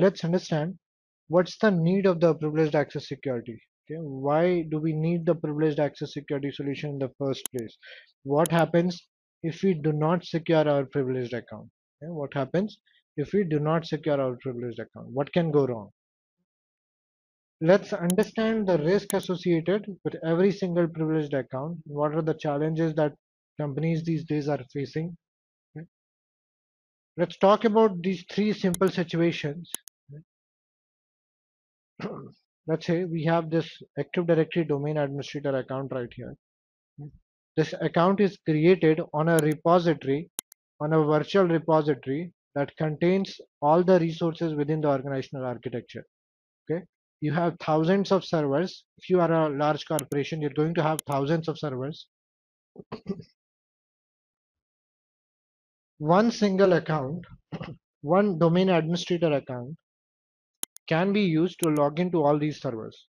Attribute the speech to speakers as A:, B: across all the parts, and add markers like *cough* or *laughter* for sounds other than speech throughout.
A: let's understand what's the need of the privileged access security. Okay, why do we need the privileged access security solution in the first place? What happens if we do not secure our privileged account? Okay, what happens if we do not secure our privileged account? What can go wrong? Let's understand the risk associated with every single privileged account. What are the challenges that companies these days are facing? Okay. Let's talk about these three simple situations. *clears throat* Let's say we have this Active Directory domain administrator account right here. This account is created on a repository, on a virtual repository that contains all the resources within the organizational architecture. Okay, you have thousands of servers. If you are a large corporation, you're going to have thousands of servers. *clears throat* one single account, *clears throat* one domain administrator account can be used to log into all these servers.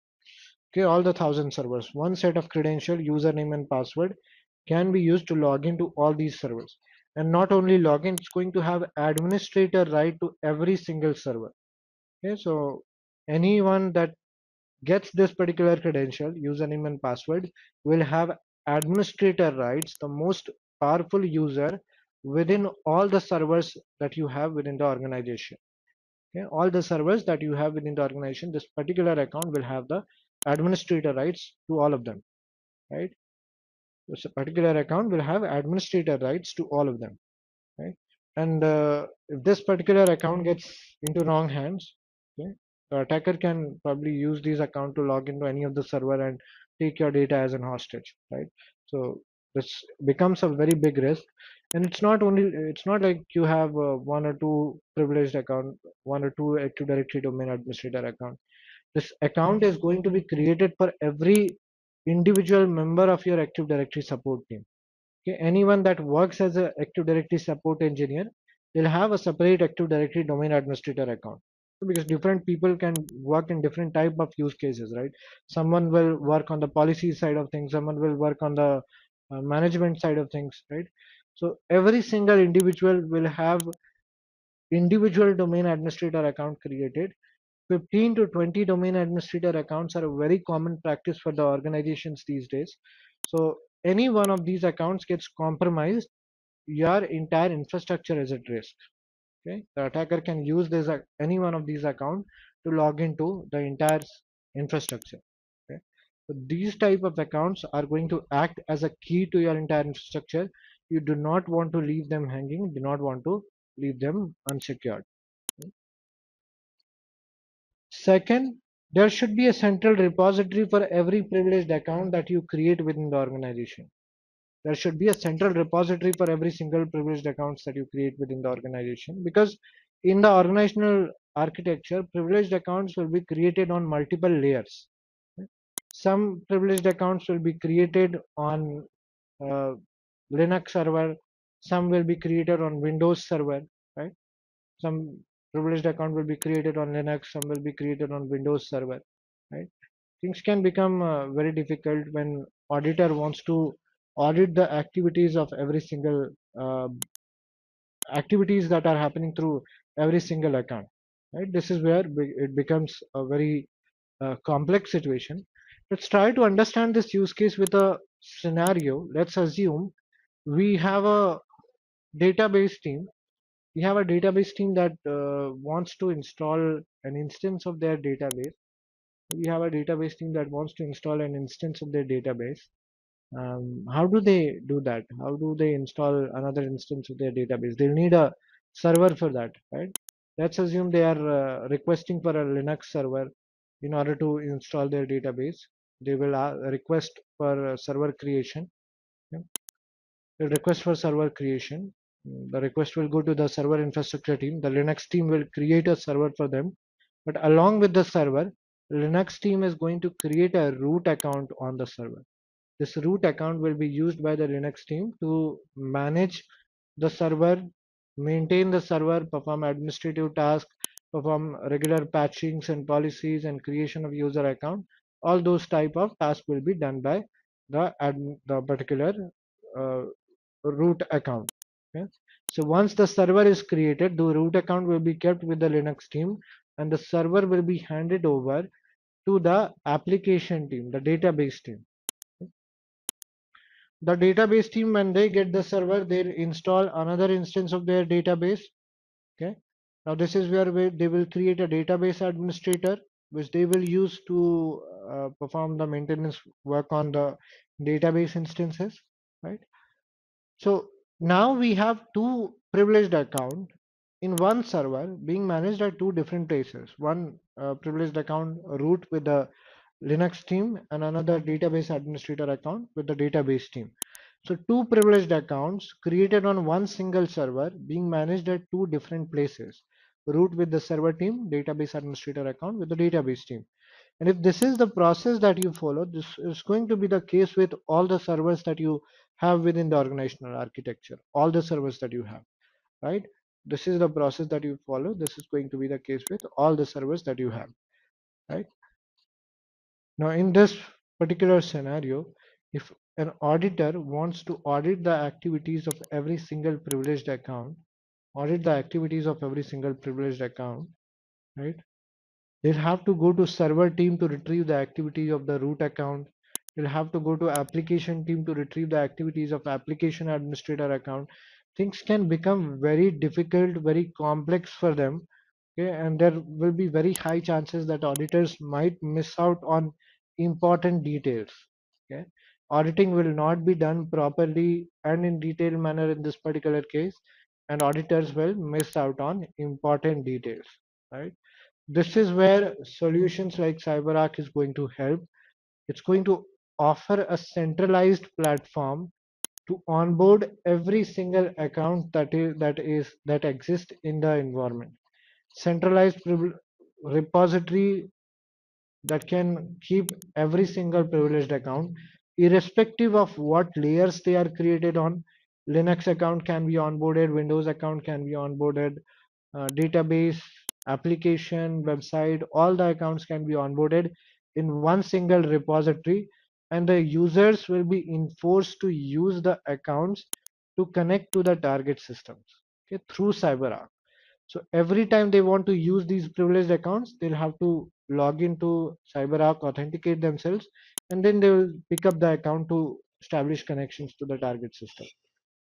A: Okay, all the thousand servers. One set of credential, username and password can be used to log into all these servers. And not only login, it's going to have administrator right to every single server. Okay, so anyone that gets this particular credential, username and password will have administrator rights, the most powerful user within all the servers that you have within the organization. Okay, all the servers that you have within the organization, this particular account will have the administrator rights to all of them, right? This particular account will have administrator rights to all of them, right? And uh, if this particular account gets into wrong hands, okay, the attacker can probably use this account to log into any of the server and take your data as an hostage, right? So this becomes a very big risk and it's not only it's not like you have uh, one or two privileged account one or two active directory domain administrator account. This account is going to be created for every individual member of your active directory support team. Okay anyone that works as an active directory support engineer will have a separate active directory domain administrator account. Because different people can work in different type of use cases right? Someone will work on the policy side of things someone will work on the uh, management side of things right so every single individual will have individual domain administrator account created. 15 to 20 domain administrator accounts are a very common practice for the organizations these days. So any one of these accounts gets compromised your entire infrastructure is at risk. Okay? The attacker can use this any one of these accounts to log into the entire infrastructure. Okay? So these type of accounts are going to act as a key to your entire infrastructure you do not want to leave them hanging do not want to leave them unsecured. Second there should be a central repository for every privileged account that you create within the organization. There should be a central repository for every single privileged accounts that you create within the organization because in the organizational architecture privileged accounts will be created on multiple layers. Some privileged accounts will be created on uh, linux server some will be created on windows server right? Some privileged account will be created on linux some will be created on windows server right? Things can become uh, very difficult when auditor wants to audit the activities of every single uh, activities that are happening through every single account right? This is where it becomes a very uh, complex situation. Let's try to understand this use case with a scenario. Let's assume we have a database team. We have a database team that uh, wants to install an instance of their database. We have a database team that wants to install an instance of their database. Um, how do they do that? How do they install another instance of their database? They'll need a server for that right? Let's assume they are uh, requesting for a linux server in order to install their database. They will uh, request for server creation. Okay. The request for server creation the request will go to the server infrastructure team. The linux team will create a server for them. But along with the server linux team is going to create a root account on the server. This root account will be used by the Linux team to manage the server, maintain the server, perform administrative tasks, perform regular patchings and policies and creation of user account. All those type of tasks will be done by the, the particular uh, root account. Okay? So once the server is created, the root account will be kept with the Linux team and the server will be handed over to the application team, the database team. The database team, when they get the server, they install another instance of their database. Okay. Now this is where they will create a database administrator, which they will use to uh, perform the maintenance work on the database instances, right? So now we have two privileged account in one server being managed at two different places. One uh, privileged account root with the Linux team and another database administrator account with the database team. So two privileged accounts created on one single server being managed at two different places. Root with the server team, database administrator account with the database team. And if this is the process that you follow, this is going to be the case with all the servers that you have within the organizational architecture, all the servers that you have, right? This is the process that you follow. This is going to be the case with all the servers that you have, right? Now, in this particular scenario, if an auditor wants to audit the activities of every single privileged account, audit the activities of every single privileged account, right? They'll have to go to server team to retrieve the activities of the root account. They'll have to go to application team to retrieve the activities of application administrator account. Things can become very difficult, very complex for them. Okay, and there will be very high chances that auditors might miss out on important details. Okay, auditing will not be done properly and in detailed manner in this particular case, and auditors will miss out on important details. Right this is where solutions like CyberArk is going to help. It's going to offer a centralized platform to onboard every single account that is that is that exists in the environment. Centralized repository that can keep every single privileged account, irrespective of what layers they are created on. Linux account can be onboarded, Windows account can be onboarded, uh, database application, website, all the accounts can be onboarded in one single repository and the users will be enforced to use the accounts to connect to the target systems okay, through CyberArk. So every time they want to use these privileged accounts, they'll have to log into CyberArk, authenticate themselves, and then they will pick up the account to establish connections to the target system.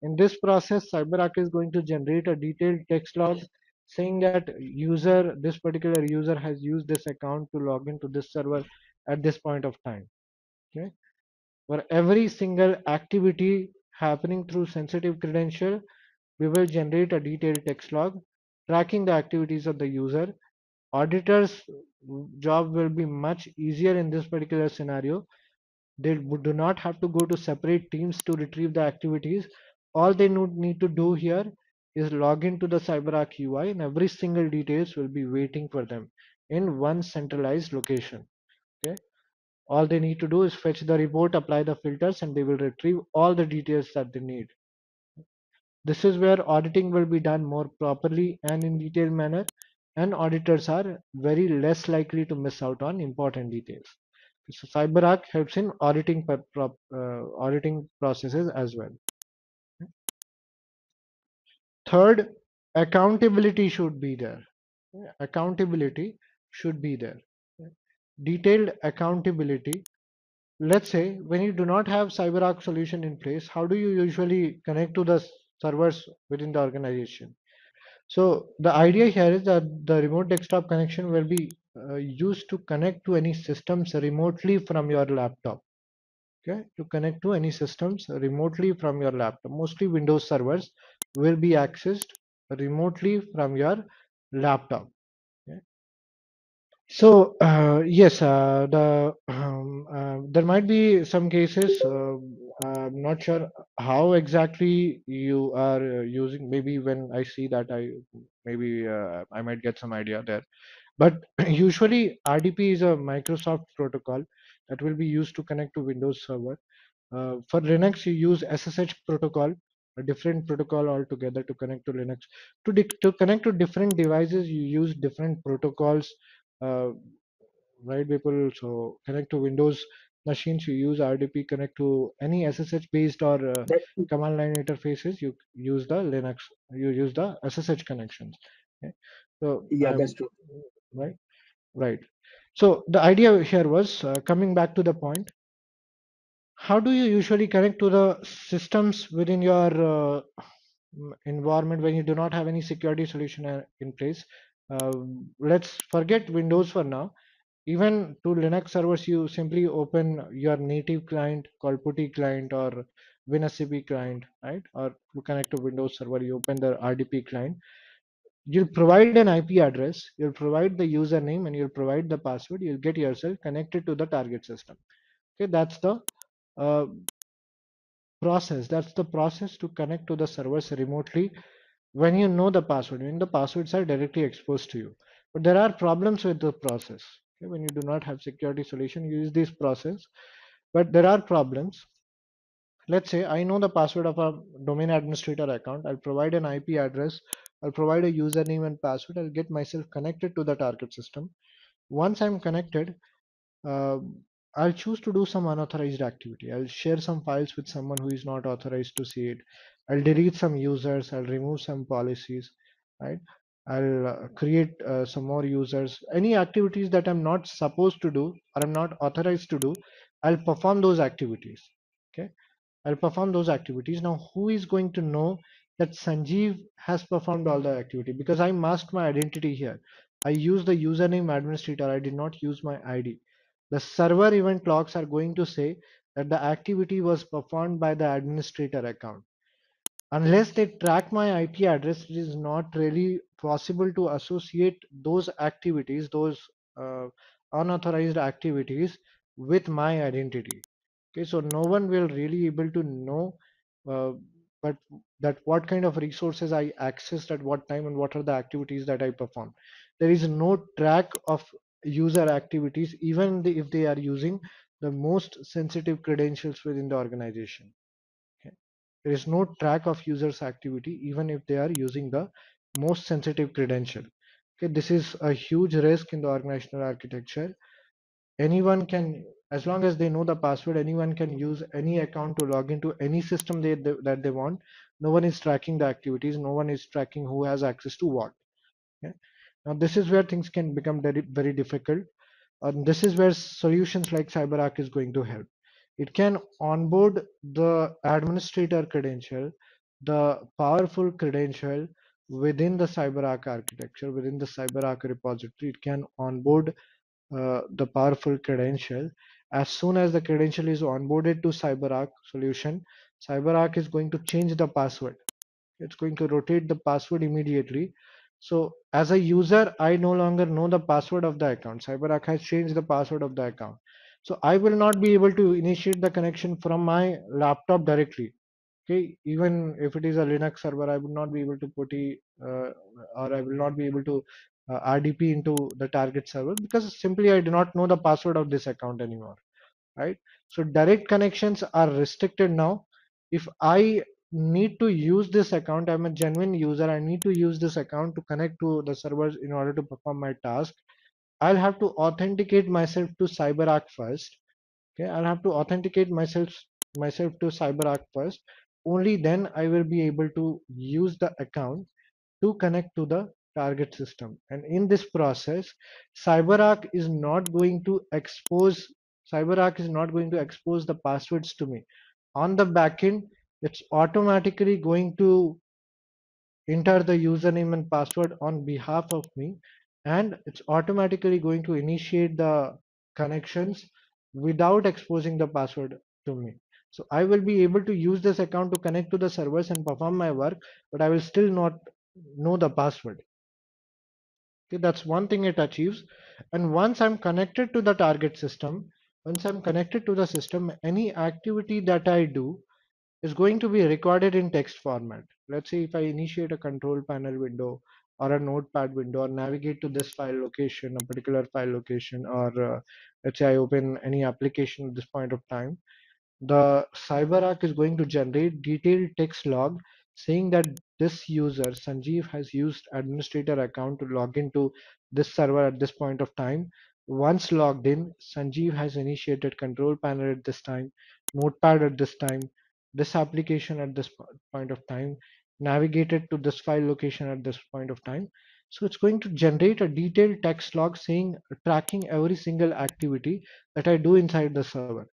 A: In this process, CyberArk is going to generate a detailed text log saying that user this particular user has used this account to log into this server at this point of time okay? For every single activity happening through sensitive credential we will generate a detailed text log tracking the activities of the user. Auditors job will be much easier in this particular scenario. They do not have to go to separate teams to retrieve the activities. All they need to do here is log into the CyberArk UI and every single details will be waiting for them in one centralized location. Okay. All they need to do is fetch the report, apply the filters, and they will retrieve all the details that they need. This is where auditing will be done more properly and in detailed manner, and auditors are very less likely to miss out on important details. So CyberArk helps in auditing, uh, auditing processes as well. Third, accountability should be there. Accountability should be there. Detailed accountability. Let's say when you do not have CyberArk solution in place, how do you usually connect to the servers within the organization? So the idea here is that the remote desktop connection will be uh, used to connect to any systems remotely from your laptop okay to connect to any systems remotely from your laptop mostly windows servers will be accessed remotely from your laptop. So uh, yes uh, the um, uh, there might be some cases uh, i'm not sure how exactly you are uh, using maybe when i see that i maybe uh, i might get some idea there. But *clears throat* usually rdp is a microsoft protocol that will be used to connect to Windows Server. For Linux, you use SSH protocol, a different protocol altogether to connect to Linux. To, to connect to different devices, you use different protocols, uh, right, people? So connect to Windows machines, you use RDP. Connect to any SSH based or uh, command line interfaces, you use the Linux, you use the SSH connections. Okay? So
B: yeah, um, that's true.
A: right? Right. So the idea here was uh, coming back to the point. How do you usually connect to the systems within your uh, environment when you do not have any security solution uh, in place? Uh, let's forget Windows for now. Even to Linux servers, you simply open your native client called PuTTY client or WinSCP client, right? Or to connect to Windows server, you open the RDP client you'll provide an IP address, you'll provide the username and you'll provide the password, you'll get yourself connected to the target system. Okay, that's the uh, process. That's the process to connect to the servers remotely when you know the password, when the passwords are directly exposed to you. But there are problems with the process. Okay, when you do not have security solution, use this process. But there are problems. Let's say I know the password of a domain administrator account. I'll provide an IP address I'll provide a username and password. I'll get myself connected to the target system. Once I'm connected, uh, I'll choose to do some unauthorized activity. I'll share some files with someone who is not authorized to see it. I'll delete some users. I'll remove some policies, right? I'll uh, create uh, some more users. Any activities that I'm not supposed to do or I'm not authorized to do, I'll perform those activities. Okay. I'll perform those activities. Now, who is going to know that Sanjeev has performed all the activity because I masked my identity here. I use the username administrator. I did not use my ID. The server event logs are going to say that the activity was performed by the administrator account. Unless they track my IP address, it is not really possible to associate those activities, those uh, unauthorized activities with my identity. Okay, so no one will really able to know uh, but that what kind of resources I accessed at what time and what are the activities that I perform. There is no track of user activities, even if they are using the most sensitive credentials within the organization. Okay. There is no track of users activity, even if they are using the most sensitive credential. Okay, this is a huge risk in the organizational architecture. Anyone can as long as they know the password anyone can use any account to log into any system they, they, that they want no one is tracking the activities no one is tracking who has access to what okay? Now this is where things can become very very difficult and this is where solutions like cyberark is going to help it can onboard the administrator credential the powerful credential within the cyberark architecture within the cyberark repository it can onboard uh, the powerful credential as soon as the credential is onboarded to CyberArk solution, CyberArk is going to change the password. It's going to rotate the password immediately. So as a user, I no longer know the password of the account. CyberArk has changed the password of the account. So I will not be able to initiate the connection from my laptop directly. Okay, even if it is a Linux server, I would not be able to put it, uh, or I will not be able to uh, RDP into the target server because simply I do not know the password of this account anymore, right? So direct connections are restricted now. If I need to use this account, I'm a genuine user, I need to use this account to connect to the servers in order to perform my task. I'll have to authenticate myself to CyberArk first. Okay, I'll have to authenticate myself myself to CyberArk first. Only then I will be able to use the account to connect to the target system and in this process cyberark is not going to expose cyberark is not going to expose the passwords to me on the backend it's automatically going to enter the username and password on behalf of me and it's automatically going to initiate the connections without exposing the password to me so i will be able to use this account to connect to the servers and perform my work but i will still not know the password Okay, that's one thing it achieves. And once I'm connected to the target system, once I'm connected to the system, any activity that I do is going to be recorded in text format. Let's say if I initiate a control panel window or a notepad window or navigate to this file location, a particular file location, or uh, let's say I open any application at this point of time, the CyberArk is going to generate detailed text log saying that this user Sanjeev has used administrator account to log into this server at this point of time. Once logged in, Sanjeev has initiated control panel at this time, notepad at this time, this application at this point of time, navigated to this file location at this point of time. So it's going to generate a detailed text log saying tracking every single activity that I do inside the server.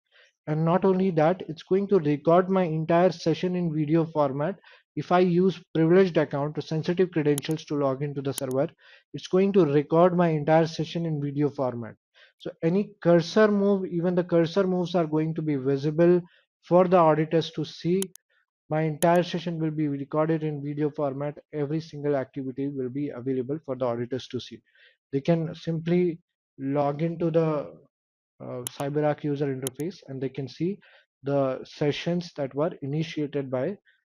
A: And not only that, it's going to record my entire session in video format. If I use privileged account or sensitive credentials to log into the server, it's going to record my entire session in video format. So any cursor move, even the cursor moves are going to be visible for the auditors to see. My entire session will be recorded in video format. Every single activity will be available for the auditors to see. They can simply log into the uh, CyberArk user interface and they can see the sessions that were initiated by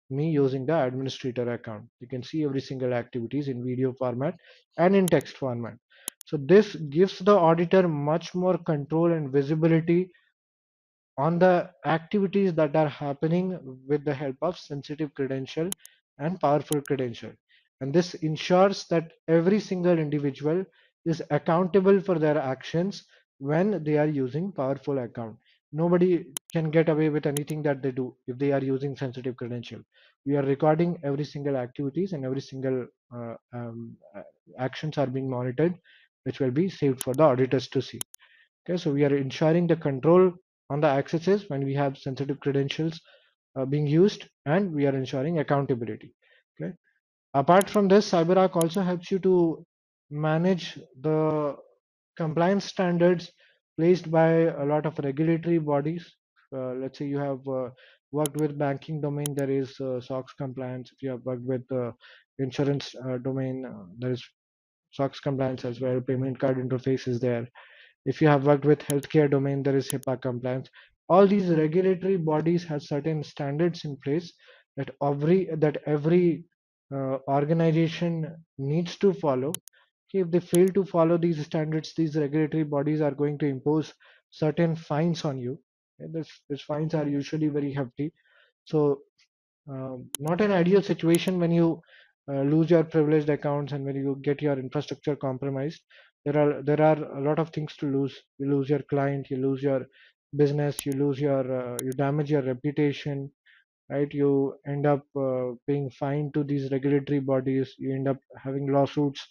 A: me using the administrator account. You can see every single activities in video format and in text format. So this gives the auditor much more control and visibility on the activities that are happening with the help of sensitive credential and powerful credential. And this ensures that every single individual is accountable for their actions when they are using powerful account. Nobody can get away with anything that they do if they are using sensitive credential. We are recording every single activities and every single uh, um, uh, actions are being monitored, which will be saved for the auditors to see. Okay, so we are ensuring the control on the accesses when we have sensitive credentials uh, being used and we are ensuring accountability okay? Apart from this cyberark also helps you to manage the compliance standards placed by a lot of regulatory bodies. Uh, let's say you have uh, worked with banking domain there is uh, sox compliance. If you have worked with uh, insurance uh, domain uh, there is sox compliance as well. Payment card interface is there if you have worked with healthcare domain there is HIPAA compliance. All these regulatory bodies have certain standards in place that every that every uh, organization needs to follow. If they fail to follow these standards these regulatory bodies are going to impose certain fines on you. This, these fines are usually very hefty. So um, not an ideal situation when you uh, lose your privileged accounts and when you get your infrastructure compromised there are there are a lot of things to lose. You lose your client you lose your business you lose your uh, you damage your reputation right? You end up uh, paying fine to these regulatory bodies. You end up having lawsuits.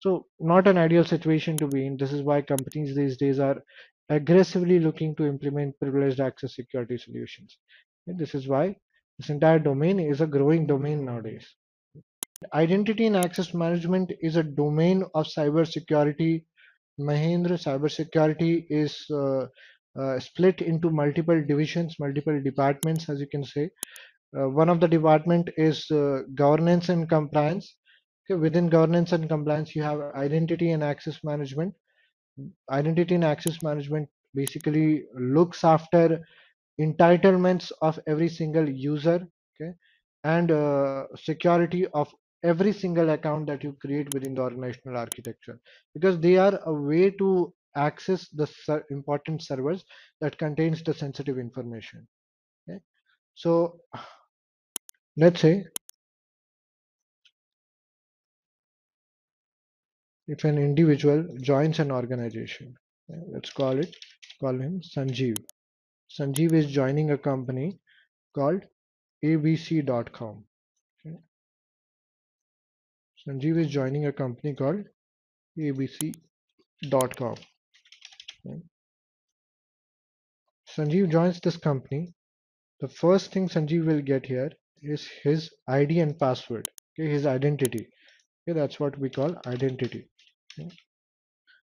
A: So not an ideal situation to be in. This is why companies these days are aggressively looking to implement privileged access security solutions. And this is why this entire domain is a growing domain nowadays Identity and access management is a domain of cybersecurity. Mahendra, cybersecurity is uh, uh, split into multiple divisions, multiple departments, as you can say. Uh, one of the department is uh, governance and compliance. Okay, within governance and compliance, you have identity and access management. Identity and access management basically looks after entitlements of every single user okay and uh, security of every single account that you create within the organizational architecture because they are a way to access the ser important servers that contains the sensitive information okay so let's say if an individual joins an organization okay, let's call it call him sanjeev sanjeev is joining a company called abc.com. Sanjeev is joining a company called abc.com. Sanjeev joins this company. The first thing Sanjeev will get here is his ID and password, okay, his identity. Okay, that's what we call identity. Okay.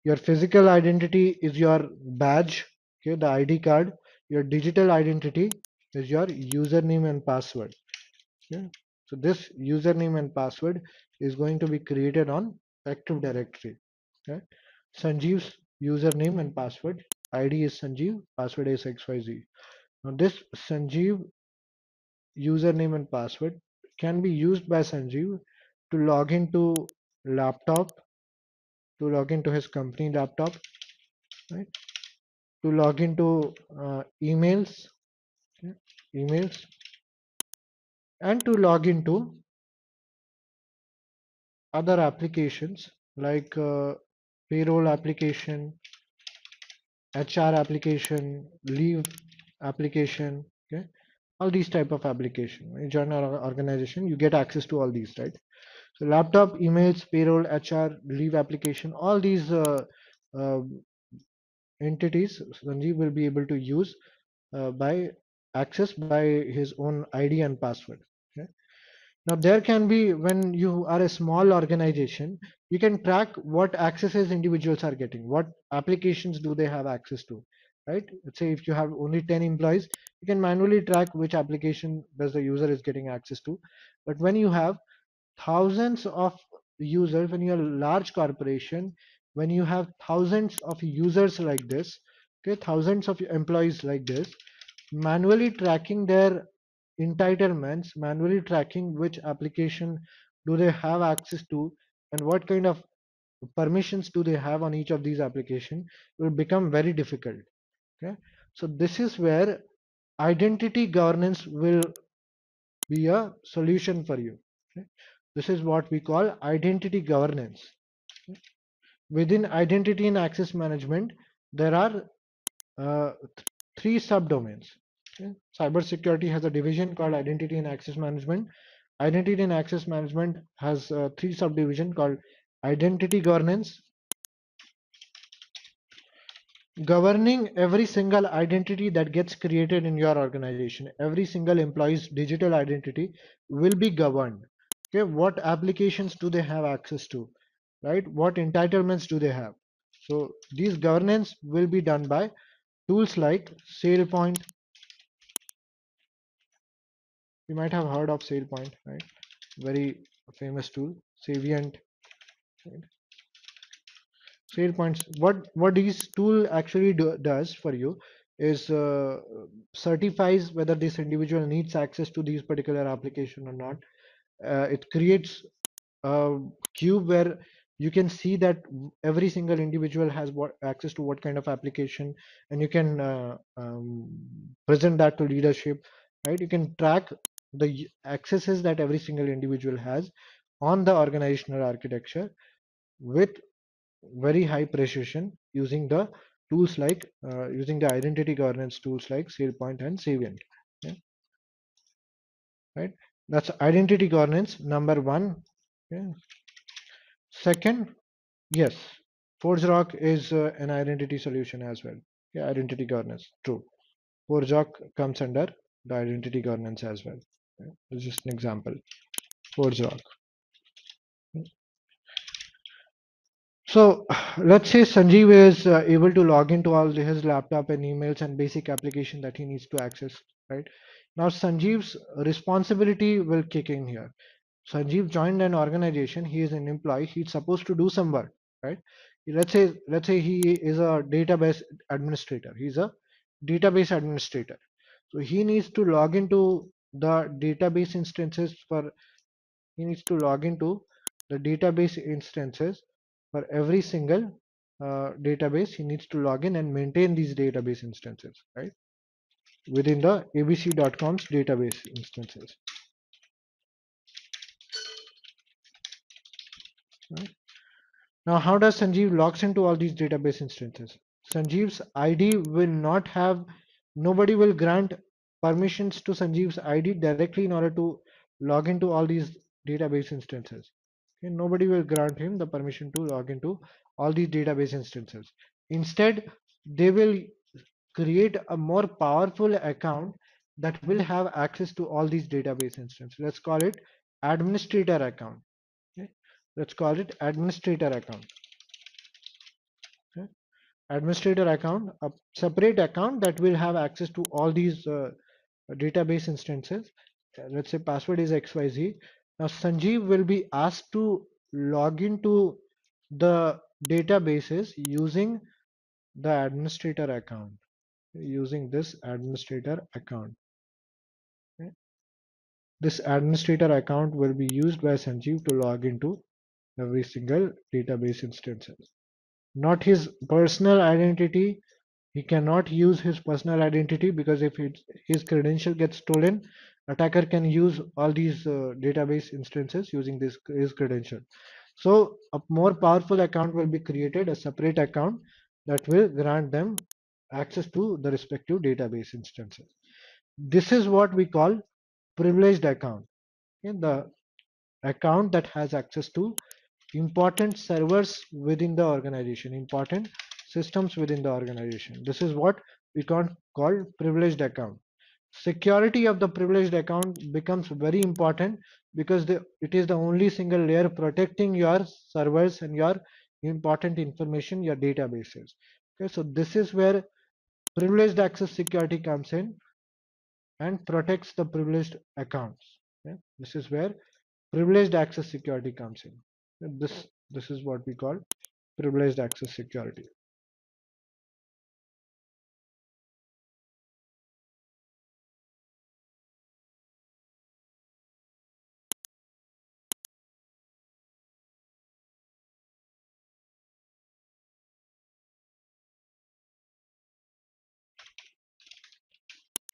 A: Your physical identity is your badge, okay, the ID card. Your digital identity is your username and password. Okay. So this username and password is going to be created on Active Directory. Okay. Sanjeev's username and password. ID is Sanjeev, password is XYZ. Now this Sanjeev username and password can be used by Sanjeev to log into laptop, to log into his company laptop, right? To log into uh, emails, okay? emails, and to log into other applications like uh, payroll application, HR application, leave application, okay, all these type of application. You join our organization, you get access to all these, right? So laptop, emails, payroll, HR, leave application, all these uh, uh, entities Sanjeev will be able to use uh, by access by his own ID and password. Okay? Now there can be when you are a small organization, you can track what accesses individuals are getting, what applications do they have access to, right? Let's say if you have only 10 employees, you can manually track which application does the user is getting access to. But when you have thousands of users, when you're a large corporation, when you have thousands of users like this, okay, thousands of employees like this, manually tracking their entitlements, manually tracking which application do they have access to and what kind of permissions do they have on each of these applications will become very difficult. Okay, so this is where identity governance will be a solution for you. Okay? This is what we call identity governance. Okay? Within identity and access management, there are uh, three subdomains. Okay? Cybersecurity has a division called identity and access management. Identity and access management has uh, three subdivision called identity governance, governing every single identity that gets created in your organization every single employee's digital identity will be governed okay what applications do they have access to right what entitlements do they have so these governance will be done by tools like SailPoint you might have heard of SailPoint right very famous tool Saviynt right? SailPoints. What what this tool actually do, does for you is uh, certifies whether this individual needs access to these particular application or not. Uh, it creates a cube where you can see that every single individual has what access to what kind of application and you can uh, um, present that to leadership right you can track the accesses that every single individual has on the organizational architecture with very high precision using the tools like uh, using the identity governance tools like SailPoint and Saviynt. Okay. Right, that's identity governance number one. Second, yes, ForgeRock is uh, an identity solution as well. Yeah, identity governance, true. ForgeRock comes under the identity governance as well. Okay. This is just an example. ForgeRock. So let's say Sanjeev is uh, able to log into all his laptop and emails and basic application that he needs to access, right? Now Sanjeev's responsibility will kick in here. Sanjeev joined an organization, he is an employee, he's supposed to do some work, right? Let's say let's say he is a database administrator, he's a database administrator. So he needs to log into the database instances for he needs to log into the database instances for every single uh, database. He needs to log in and maintain these database instances right? Within the abc.com's database instances right. now how does sanjeev logs into all these database instances? Sanjeev's id will not have nobody will grant permissions to sanjeev's id directly in order to log into all these database instances. Okay nobody will grant him the permission to log into all these database instances. Instead they will create a more powerful account that will have access to all these database instances. Let's call it administrator account let's call it administrator account. Okay. Administrator account a separate account that will have access to all these uh, database instances. Let's say password is xyz now Sanjeev will be asked to log into the databases using the administrator account using this administrator account. This administrator account will be used by Sanjeev to log into every single database instances. Not his personal identity. He cannot use his personal identity because if his credential gets stolen, attacker can use all these uh, database instances using this his credential so a more powerful account will be created a separate account that will grant them access to the respective database instances this is what we call privileged account In the account that has access to important servers within the organization, important systems within the organization. This is what we can call privileged account. Security of the privileged account becomes very important because the, it is the only single layer protecting your servers and your important information, your databases. Okay, so this is where privileged access security comes in and protects the privileged accounts. Okay? This is where privileged access security comes in. This this is what we call privileged access security.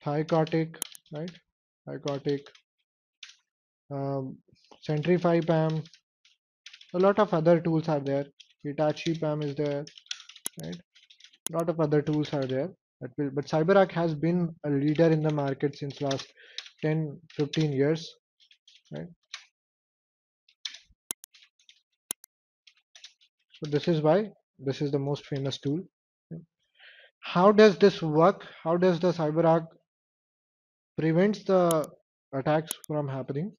A: Thycotic, right? Thycotic, um, Centrify PAM, a lot of other tools are there. Hitachi PAM is there, right? A lot of other tools are there. Will, but CyberArk has been a leader in the market since last 10, 15 years, right? So this is why this is the most famous tool. How does this work? How does the CyberArk prevents the attacks from happening?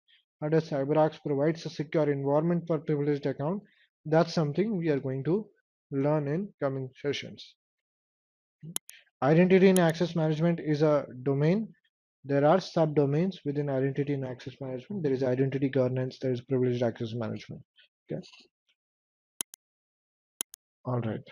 A: How does CyberArk provides a secure environment for privileged account? That's something we are going to learn in coming sessions. Identity and access management is a domain. There are subdomains within identity and access management. There is identity governance. There is privileged access management. Okay. All right.